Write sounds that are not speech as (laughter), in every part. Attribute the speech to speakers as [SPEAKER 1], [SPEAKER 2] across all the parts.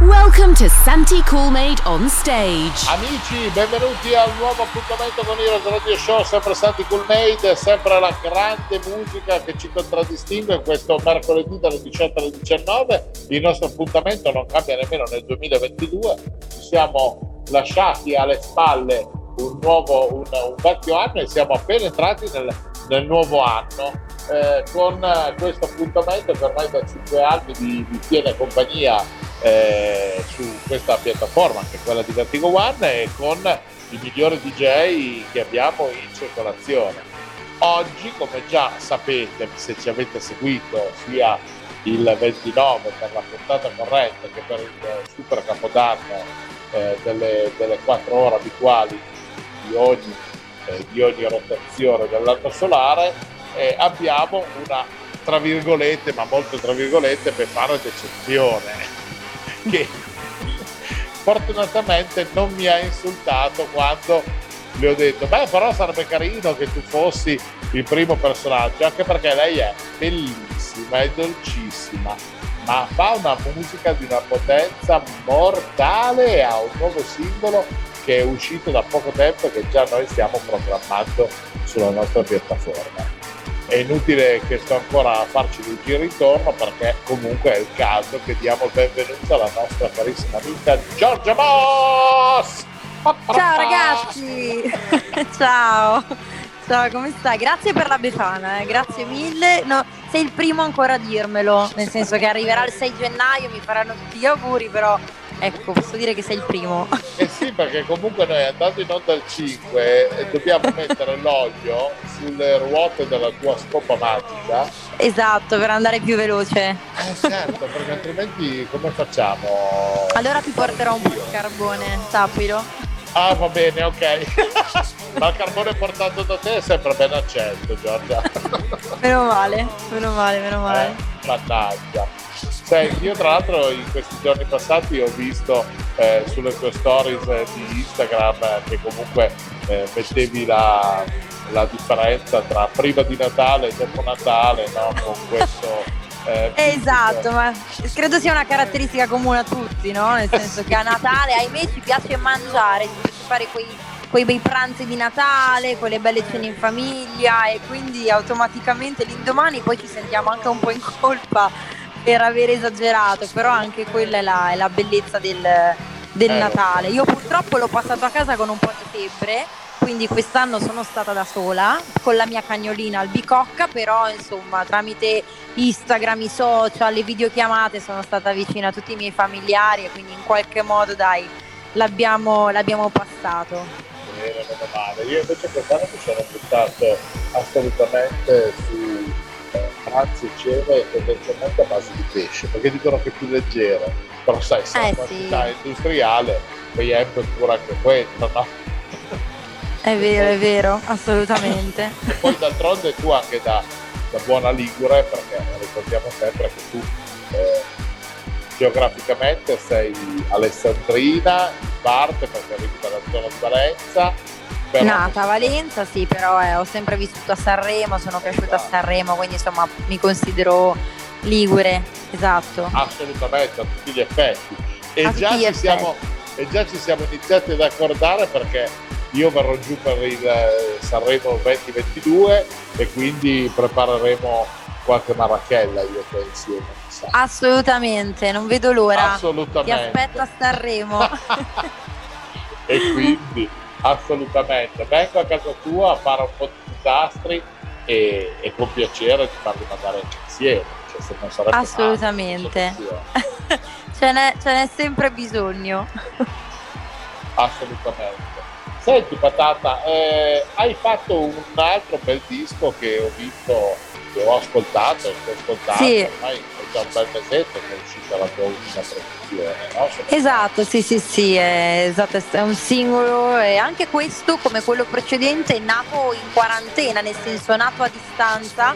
[SPEAKER 1] Welcome to Santi Coolmade on stage.
[SPEAKER 2] Amici, benvenuti al nuovo appuntamento con Heroes Radio Show, sempre Santi Coolmade, sempre la grande musica che ci contraddistingue questo mercoledì dalle 18 alle 19. Il nostro appuntamento non cambia nemmeno nel 2022, ci siamo lasciati alle spalle un nuovo, un, un vecchio anno e siamo appena entrati nel, nel nuovo anno. Eh, con questo appuntamento che ormai da 5 anni vi, vi tiene compagnia eh, su questa piattaforma che è quella di Vertigo One e con i migliori DJ che abbiamo in circolazione. Oggi, come già sapete, se ci avete seguito sia il 29 per la puntata corrente che per il super capodanno eh, delle, delle 4 ore abituali di ogni, eh, di ogni rotazione dell'anno solare, eh, abbiamo una tra virgolette, ma molto tra virgolette, per fare d'eccezione (laughs) che fortunatamente non mi ha insultato quando le ho detto beh però sarebbe carino che tu fossi il primo personaggio anche perché lei è bellissima è dolcissima ma fa una musica di una potenza mortale e ha un nuovo singolo che è uscito da poco tempo e che già noi stiamo programmando sulla nostra piattaforma è inutile che sto ancora a farci dei giri intorno perché comunque è il caso che diamo il benvenuto alla nostra carissima amica Giorgia Moss!
[SPEAKER 3] Ciao ragazzi! (laughs) Ciao! Ciao, come stai? Grazie per la Befana, eh. grazie mille. No, sei il primo ancora a dirmelo, nel senso che arriverà il 6 gennaio, mi faranno tutti gli auguri, però Ecco, posso dire che sei il primo.
[SPEAKER 2] Eh sì, perché comunque noi andando in onda al 5 eh, dobbiamo mettere l'olio sulle ruote della tua scopa magica.
[SPEAKER 3] Esatto, per andare più veloce.
[SPEAKER 2] Eh certo, perché altrimenti come facciamo?
[SPEAKER 3] Allora ti porterò un po' di carbone, sappilo.
[SPEAKER 2] Ah, va bene, ok. Ma il carbone portato da te è sempre ben accetto, Giorgia.
[SPEAKER 3] meno male, meno male, meno male.
[SPEAKER 2] Eh, mannaggia. Senti, io tra l'altro in questi giorni passati ho visto eh, sulle tue stories eh, di Instagram eh, che comunque eh, mettevi la, la, differenza tra prima di Natale e dopo Natale, no? Con questo...
[SPEAKER 3] Eh, (laughs) esatto, ma credo sia una caratteristica comune a tutti, no? Nel senso che a Natale, ahimè, ci piace mangiare, ci piace fare quei, quei bei pranzi di Natale, quelle belle cene in famiglia e quindi automaticamente l'indomani poi ci sentiamo anche un po' in colpa per aver esagerato, però anche quella è la, è la bellezza del, del eh, Natale. Io purtroppo l'ho passato a casa con un po' di febbre, quindi quest'anno sono stata da sola con la mia cagnolina albicocca, però insomma tramite Instagram, i social, le videochiamate sono stata vicina a tutti i miei familiari e quindi in qualche modo dai l'abbiamo, l'abbiamo passato.
[SPEAKER 2] Io invece quest'anno mi sono buttato assolutamente su pranzi e cene tendenzialmente a base di pesce, perché dicono che è più leggero, però sai, se eh, la quantità sì. industriale, poi è pure anche questo, no?
[SPEAKER 3] È vero, è vero, assolutamente.
[SPEAKER 2] e poi d'altronde tu anche da, da buona Ligure, perché ricordiamo sempre che tu eh, geograficamente sei alessandrina, in parte perché arrivi dalla zona di Valenza.
[SPEAKER 3] Nata a Valenza, sì, però eh, ho sempre vissuto a Sanremo, sono cresciuta a Sanremo, quindi insomma mi considero ligure, esatto.
[SPEAKER 2] Assolutamente, a tutti gli effetti. E, già ci, siamo, e già ci siamo iniziati ad accordare perché io verrò giù per il eh, Sanremo 2022 e quindi prepareremo qualche marachella io insieme.
[SPEAKER 3] Assolutamente, non vedo l'ora. Assolutamente. Ti aspetto a Sanremo. (laughs)
[SPEAKER 2] e quindi assolutamente. Vengo a casa tua a fare un po' di disastri e, e con piacere ti farli mandare insieme. Cioè, se non sarebbe
[SPEAKER 3] assolutamente. (laughs) ce, n'è, ce n'è sempre bisogno.
[SPEAKER 2] assolutamente. Senti Patata, eh, hai fatto un altro bel disco che ho visto, che ho ascoltato, che ho ascoltato, sì. ormai già un bel mesetto che è uscita la tua ultima produzione, no?
[SPEAKER 3] Esatto, sì, sì, sì, è, esatto, è un singolo e anche questo, come quello precedente, è nato in quarantena, nel senso nato a distanza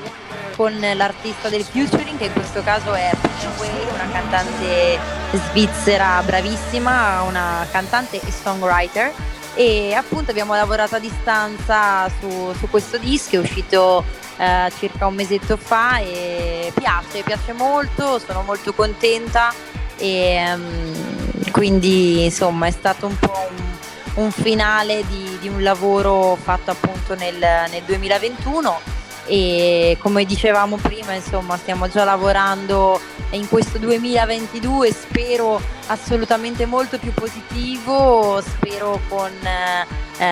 [SPEAKER 3] con l'artista del featuring, che in questo caso è una cantante svizzera bravissima, una cantante e songwriter e appunto abbiamo lavorato a distanza su, su questo disco, è uscito eh, circa un mesetto fa e piace, piace molto, sono molto contenta e um, quindi insomma è stato un po' un, un finale di, di, un lavoro fatto appunto nel, nel 2021 e come dicevamo prima insomma stiamo già lavorando in questo 2022 spero assolutamente molto più positivo spero con eh,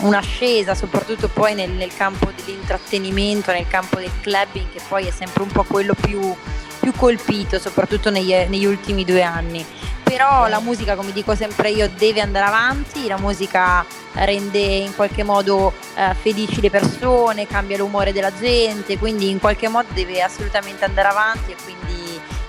[SPEAKER 3] un'ascesa soprattutto poi nel, nel, campo dell'intrattenimento nel campo del clubbing che poi è sempre un po' quello più, più colpito soprattutto negli, negli ultimi due anni però la musica, come dico sempre io, deve andare avanti, la musica rende in qualche modo eh, felici le persone, cambia l'umore della gente, quindi in qualche modo deve assolutamente andare avanti e quindi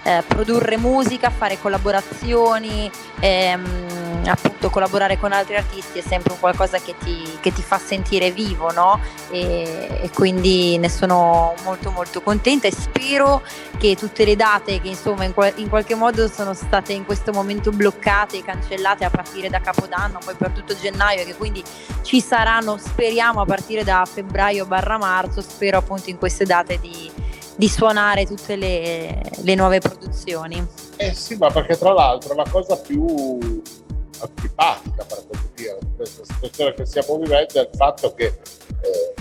[SPEAKER 3] eh, produrre musica, fare collaborazioni, ehm, appunto collaborare con altri artisti è sempre qualcosa che ti, che ti fa sentire vivo, no? E, e, quindi ne sono molto molto contenta e spero che tutte le date che insomma in, in qualche modo sono state in questo momento bloccate e cancellate a partire da Capodanno, poi per tutto gennaio, che quindi ci saranno, speriamo a partire da febbraio barra marzo, spero appunto in queste date di di suonare tutte le, le, nuove produzioni.
[SPEAKER 2] Eh sì, ma perché tra l'altro la cosa più antipatica, per così dire, di questa situazione che stiamo vivendo è il fatto che eh,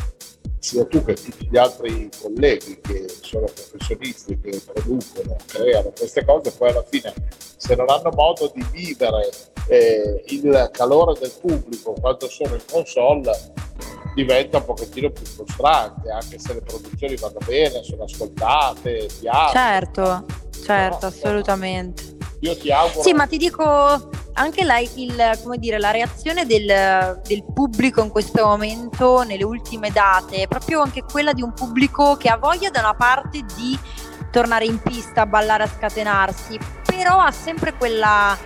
[SPEAKER 2] sia tu che tutti gli altri colleghi che sono professionisti, che producono, creano queste cose, poi alla fine se non hanno modo di vivere eh, il calore del pubblico quando sono in console, diventa un pochettino più frustrante, anche se le produzioni vanno bene, sono ascoltate,
[SPEAKER 3] piacciono. Certo, certo, no, assolutamente.
[SPEAKER 2] Io ti auguro.
[SPEAKER 3] Sì, ma ti dico anche la, il, dire, la reazione del, del, pubblico in questo momento, nelle ultime date, è proprio anche quella di un pubblico che ha voglia da una parte di tornare in pista, a ballare, a scatenarsi, però ha sempre quella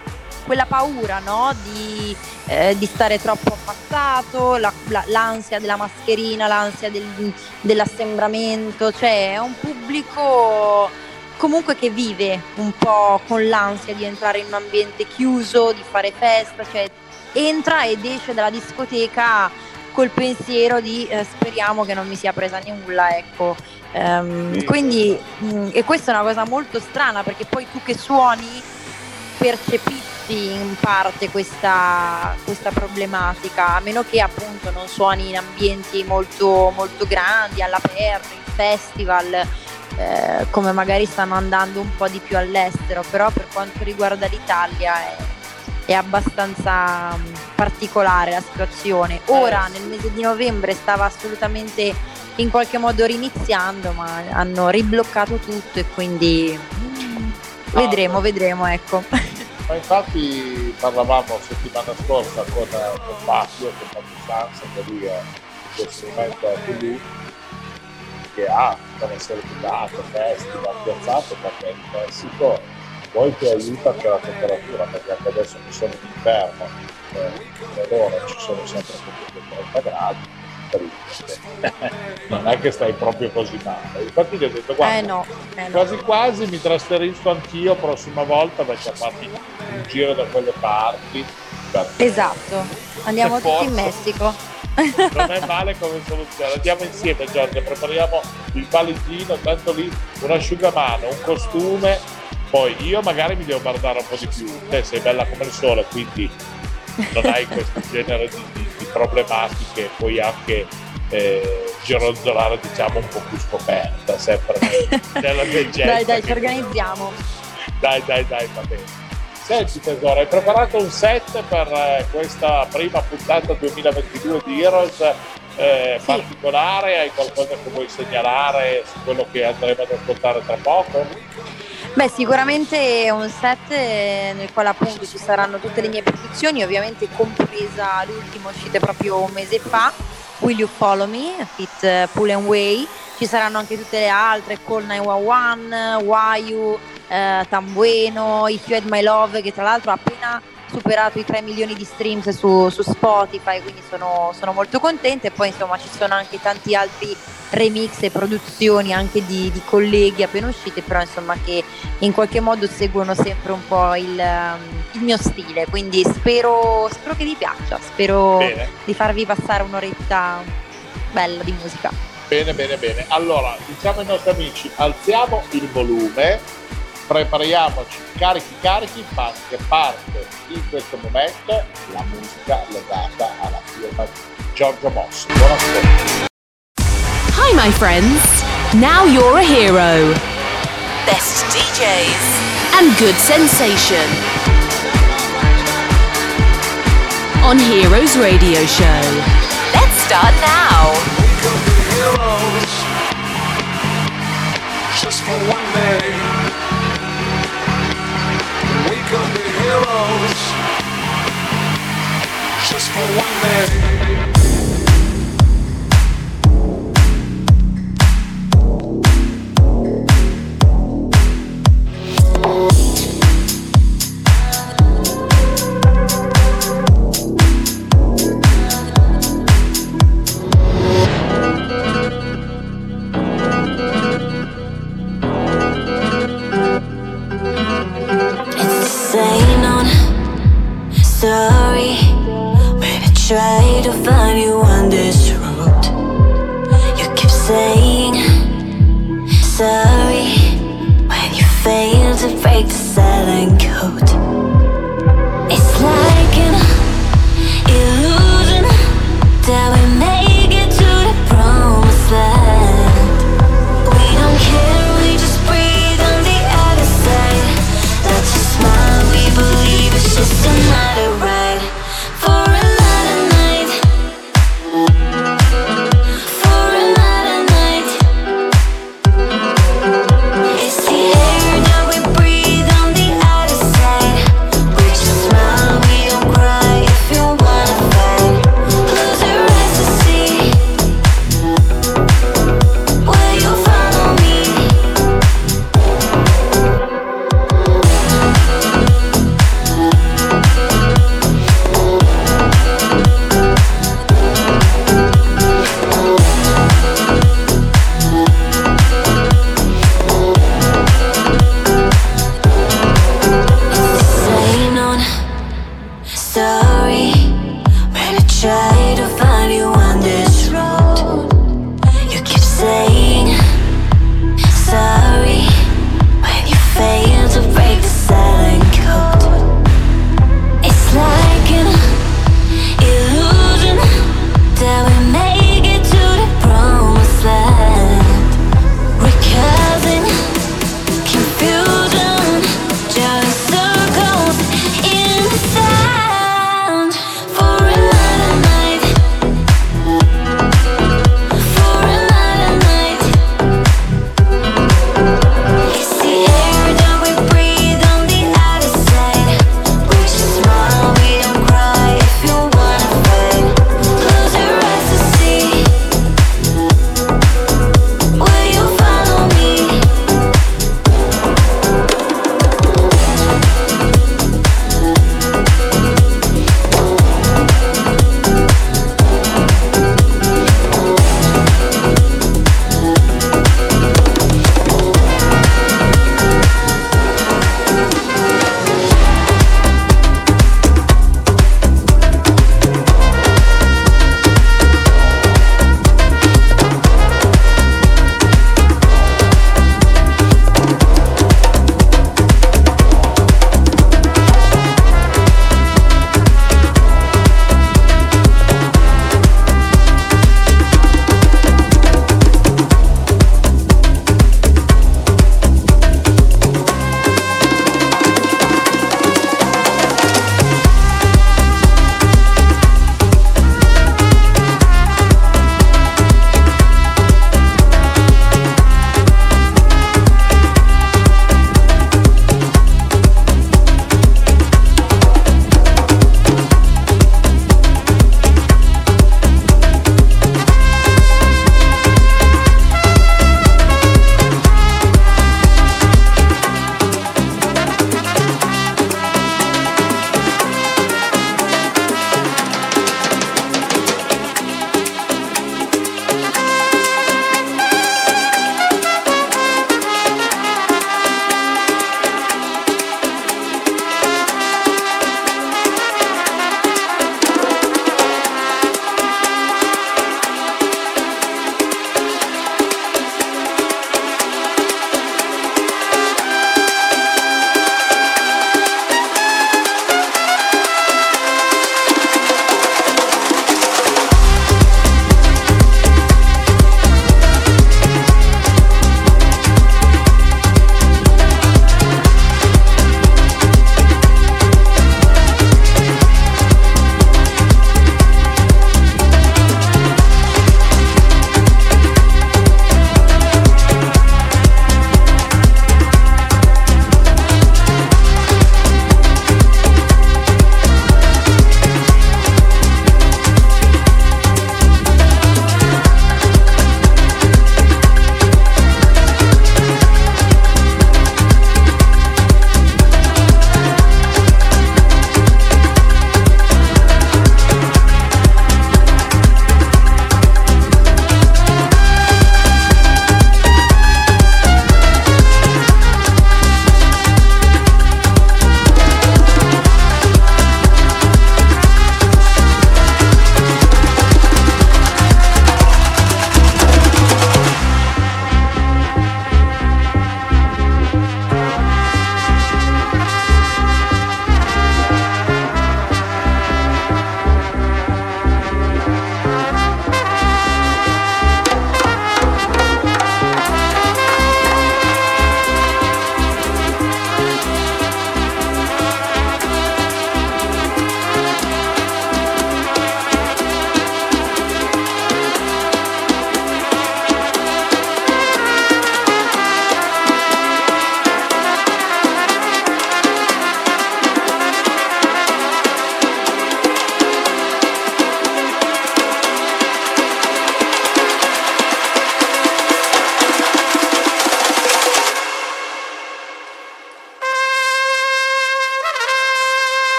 [SPEAKER 3] quella paura no? di, eh, di, stare troppo affassato, la, la, l'ansia della mascherina, l'ansia del, dell'assembramento, cioè è un pubblico comunque che vive un po' con l'ansia di entrare in un ambiente chiuso, di fare festa, cioè entra ed esce dalla discoteca col pensiero di eh, speriamo che non mi sia presa nulla, ecco. Um, quindi, mh, mm, e questa è una cosa molto strana perché poi tu che suoni percepisci in parte questa, questa, problematica, a meno che appunto non suoni in ambienti molto, molto grandi, all'aperto, in festival, eh, come magari stanno andando un po' di più all'estero, però per quanto riguarda l'Italia è, è abbastanza mm, particolare la situazione. Ora nel mese di novembre stava assolutamente in qualche modo riniziando, ma hanno ribloccato tutto e quindi vedremo, vedremo, ecco.
[SPEAKER 2] Ma infatti parlavamo settimana scorsa con, con Fabio, con Fabio Sanz, che lui è strumento Toulouse, che ha tutta una serie di date, festival, piazzato, perché in Messico poi ti aiuta anche la temperatura, perché anche adesso che sono in inverno, eh, loro ci sono sempre 30 gradi, (laughs) non è che stai proprio così male. Infatti gli ho detto guarda,
[SPEAKER 3] eh no, eh no.
[SPEAKER 2] quasi quasi mi trasferisco anch'io prossima volta perché a farmi un giro da quelle parti.
[SPEAKER 3] Esatto, andiamo tutti in Messico.
[SPEAKER 2] Non è male come soluzione. Andiamo insieme Giorgia, prepariamo il paligino, tanto lì un asciugamano, un costume, poi io magari mi devo guardare un po' di più. Te sei bella come il sole, quindi non hai questo genere di problematiche, puoi anche eh, gironzolare diciamo un po' più scoperta, sempre (laughs) nella leggenda.
[SPEAKER 3] dai, dai, ci organizziamo.
[SPEAKER 2] Dai, dai, dai, va bene. Senti tesoro, hai preparato un set per eh, questa prima puntata 2022 di Heroes eh, sì. particolare? Hai qualcosa che vuoi segnalare su quello che andremo ad ascoltare tra poco?
[SPEAKER 3] Beh, sicuramente è un set nel quale appunto ci saranno tutte le mie produzioni, ovviamente compresa l'ultima uscita proprio un mese fa, Will You Follow Me, Fit Pull and Way, ci saranno anche tutte le altre, Call 911, Wayu, eh, Tambueno, If You Had My Love, che tra l'altro ha appena superato i 3 milioni di streams su, su Spotify, quindi sono, sono, molto contenta e poi insomma ci sono anche tanti altri remix e produzioni anche di, di, colleghi appena uscite, però insomma che in qualche modo seguono sempre un po' il, il mio stile, quindi spero, spero, che vi piaccia, spero Bene. di farvi passare un'oretta bella di musica.
[SPEAKER 2] Bene, bene, bene. Allora, diciamo ai nostri amici, alziamo il volume prepariamoci carichi carichi perché parte in questo momento la musica legata alla firma di Giorgio Mosso. Buonasera.
[SPEAKER 4] Hi my friends, now you're a hero. Best DJs and good sensation. On Heroes Radio Show. Let's start now. We could be heroes just for one day. Heroes just for one day.
[SPEAKER 1] try to find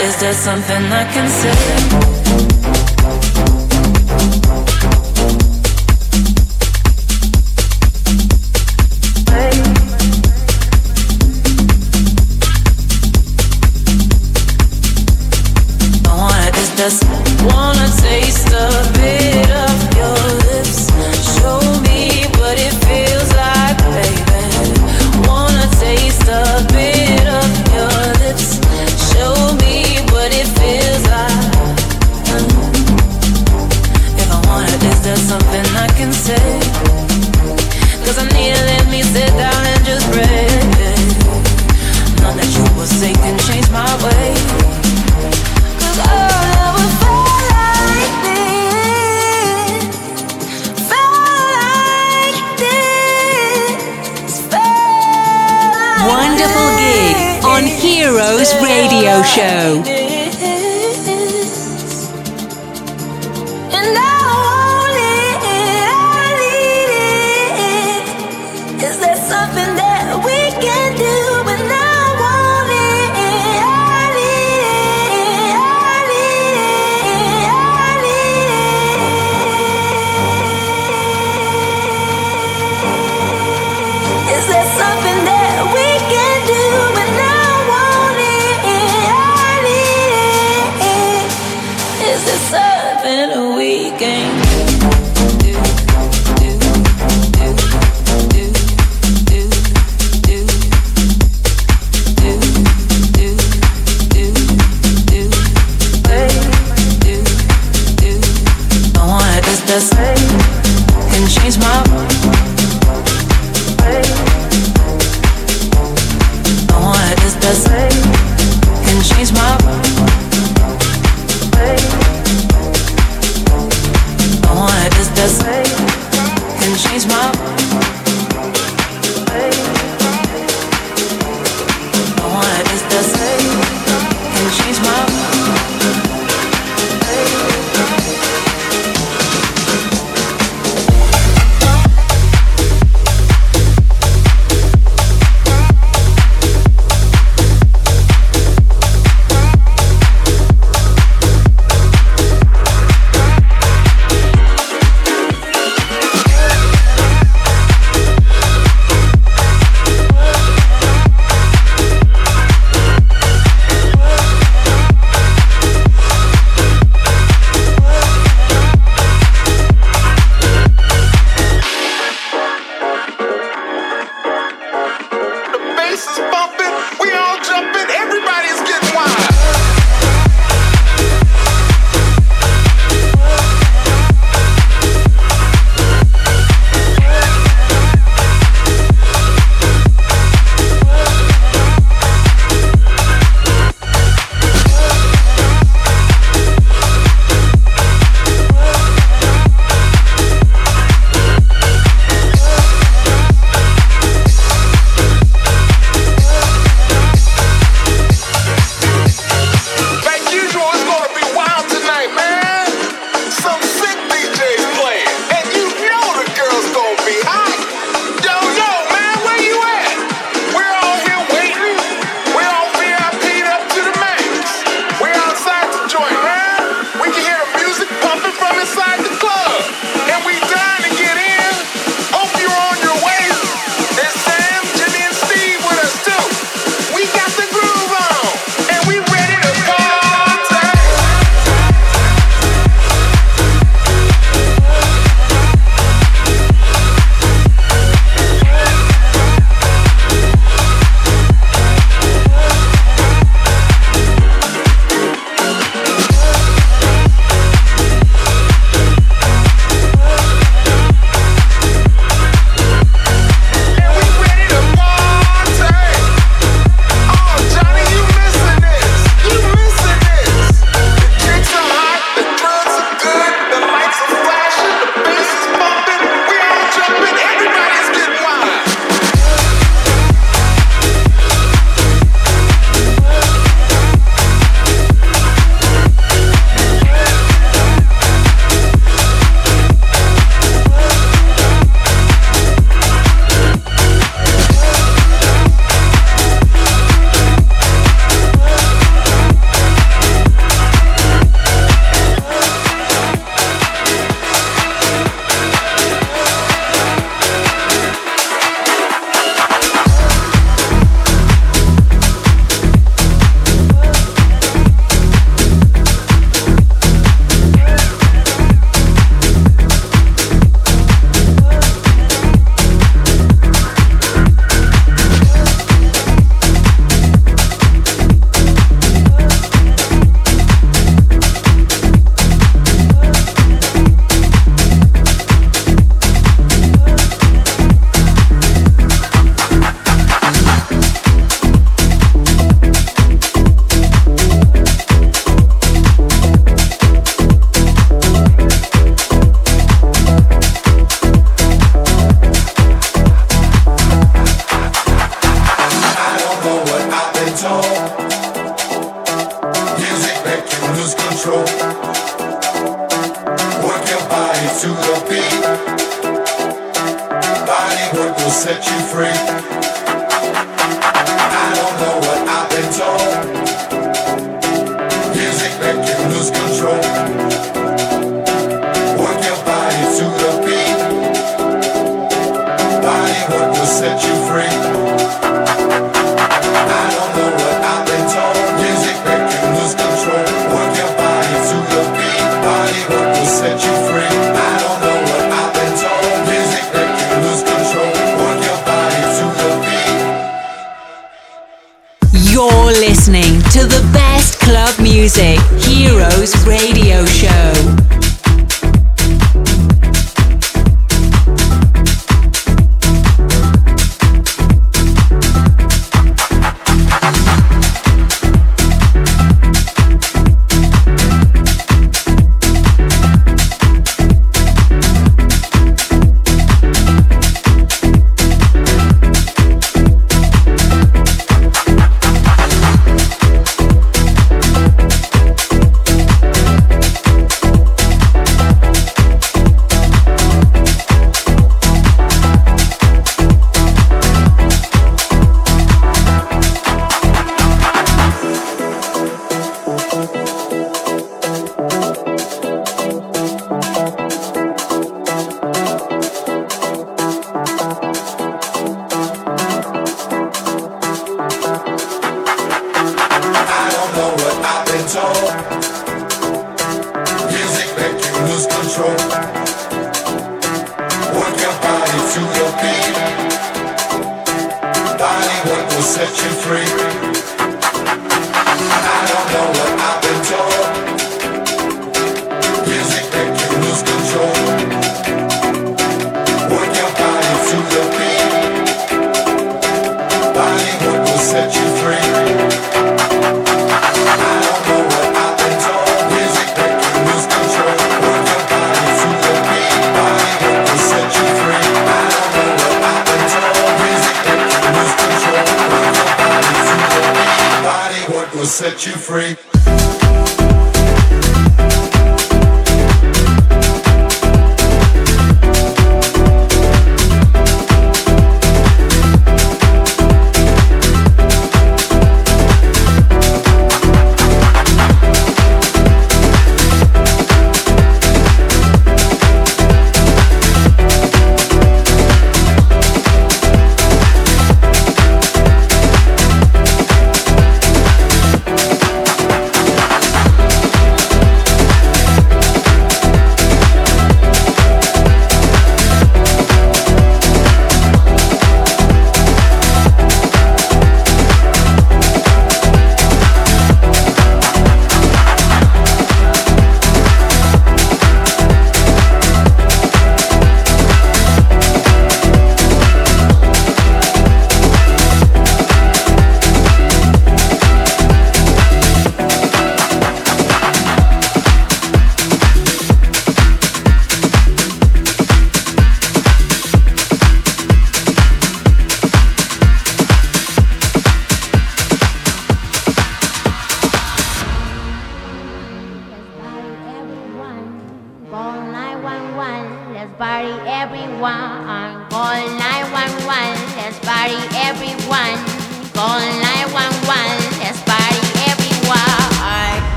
[SPEAKER 1] is
[SPEAKER 5] there something I can say?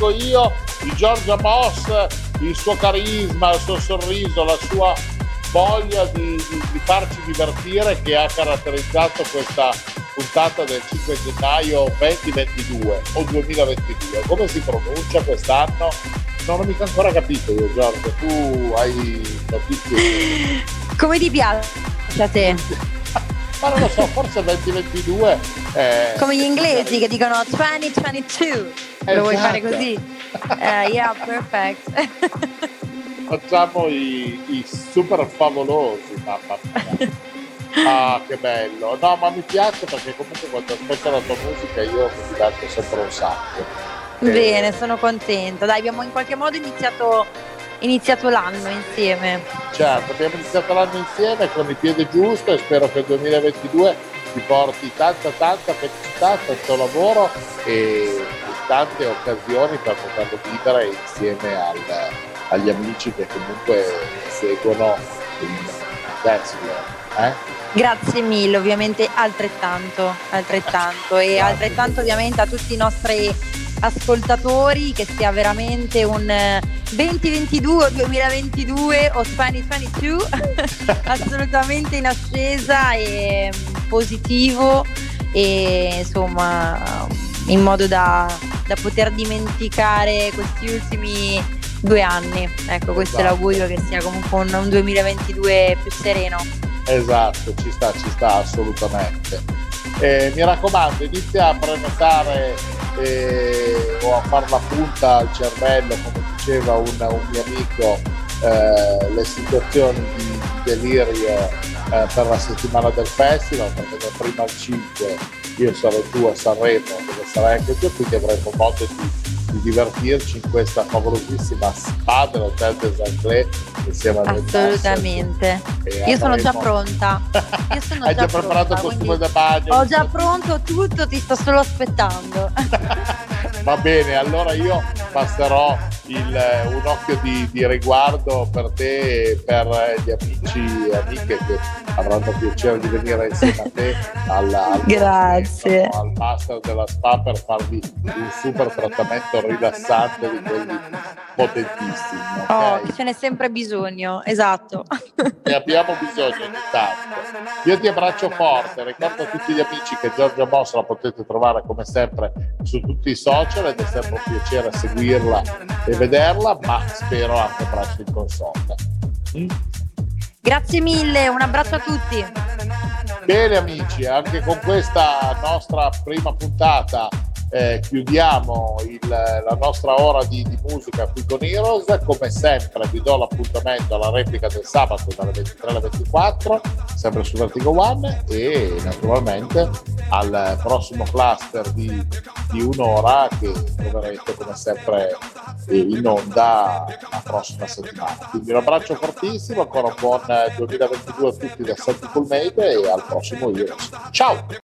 [SPEAKER 2] Dico io, di Giorgia Moss, il suo carisma, il suo sorriso, la sua voglia di, di, di farci divertire che ha caratterizzato questa puntata del 5 gennaio 2022 o 2022. Come si pronuncia quest'anno? Non ho mica ancora capito io Giorgio, tu hai notizie? (laughs)
[SPEAKER 3] Come ti piace a te?
[SPEAKER 2] Ma non lo so, forse 2022 è...
[SPEAKER 3] Come gli inglesi (laughs) che dicono 2022. Esatto. Lo vuoi fare esatto. così? Uh, yeah, perfect. (laughs)
[SPEAKER 2] Facciamo i, i super favolosi, mamma mia. Ah, che bello. No, ma mi piace perché comunque quando ascolto la tua musica io mi diverto sempre un sacco.
[SPEAKER 3] Bene, sono contenta. Dai, abbiamo in qualche modo iniziato, iniziato l'anno insieme.
[SPEAKER 2] Certo, abbiamo iniziato l'anno insieme con il piede giusto e spero che il 2022 ti porti tanta tanta felicità, tanto lavoro e tante occasioni per poterlo vivere insieme al, agli amici che comunque seguono il Dance eh?
[SPEAKER 3] Grazie mille, ovviamente altrettanto, altrettanto e Grazie. altrettanto ovviamente a tutti i nostri ascoltatori che sia veramente un 2022 o 2022 o 2022 (laughs) assolutamente in ascesa e positivo e insomma in modo da, da poter dimenticare questi ultimi due anni. Ecco, questo esatto. è l'augurio che sia comunque un, un 2022 più sereno.
[SPEAKER 2] Esatto, ci sta, ci sta assolutamente. Eh, mi raccomando, inizia a prenotare eh, o a far la punta al cervello, come diceva un, un mio amico, eh, le situazioni di delirio eh, per la settimana del festival, perché da prima al 5 io sarò tu a Sanremo, dove sarai anche tu, quindi avremo modo di di divertirci in questa favolosissima spa dell'Hotel des Anglais insieme a
[SPEAKER 3] Assolutamente. Io sono già pronta. Io (laughs) sono
[SPEAKER 2] Hai già,
[SPEAKER 3] già
[SPEAKER 2] preparato il costume da bagno?
[SPEAKER 3] Ho già pronto tutto, ti sto solo aspettando. (laughs)
[SPEAKER 2] Va bene, allora io passerò il, un occhio di, di, riguardo per te e per gli amici e amiche che avranno piacere di venire insieme a te al, al,
[SPEAKER 3] Grazie.
[SPEAKER 2] Al master della spa per farvi un super trattamento rilassante di quelli potentissimi.
[SPEAKER 3] Okay? Oh, ce n'è sempre bisogno, esatto.
[SPEAKER 2] Ne abbiamo bisogno ogni tanto. Io ti abbraccio forte, ricordo a tutti gli amici che Giorgia Moss la potete trovare come sempre su tutti i social ed è sempre un piacere seguirla e vederla, ma spero anche presto in console.
[SPEAKER 3] Mm? Grazie mille, un abbraccio a tutti.
[SPEAKER 2] Bene amici, anche con questa nostra prima puntata eh, chiudiamo il, la nostra ora di, di, musica qui con Heroes. Come sempre vi do l'appuntamento alla replica del sabato dalle 23 alle 24, sempre su Vertigo One e naturalmente al prossimo cluster di, di un'ora che troverete come sempre in onda la prossima settimana. Quindi un abbraccio fortissimo, ancora un buon 2022 a tutti da Santi Coolmade e al prossimo Heroes. Ciao!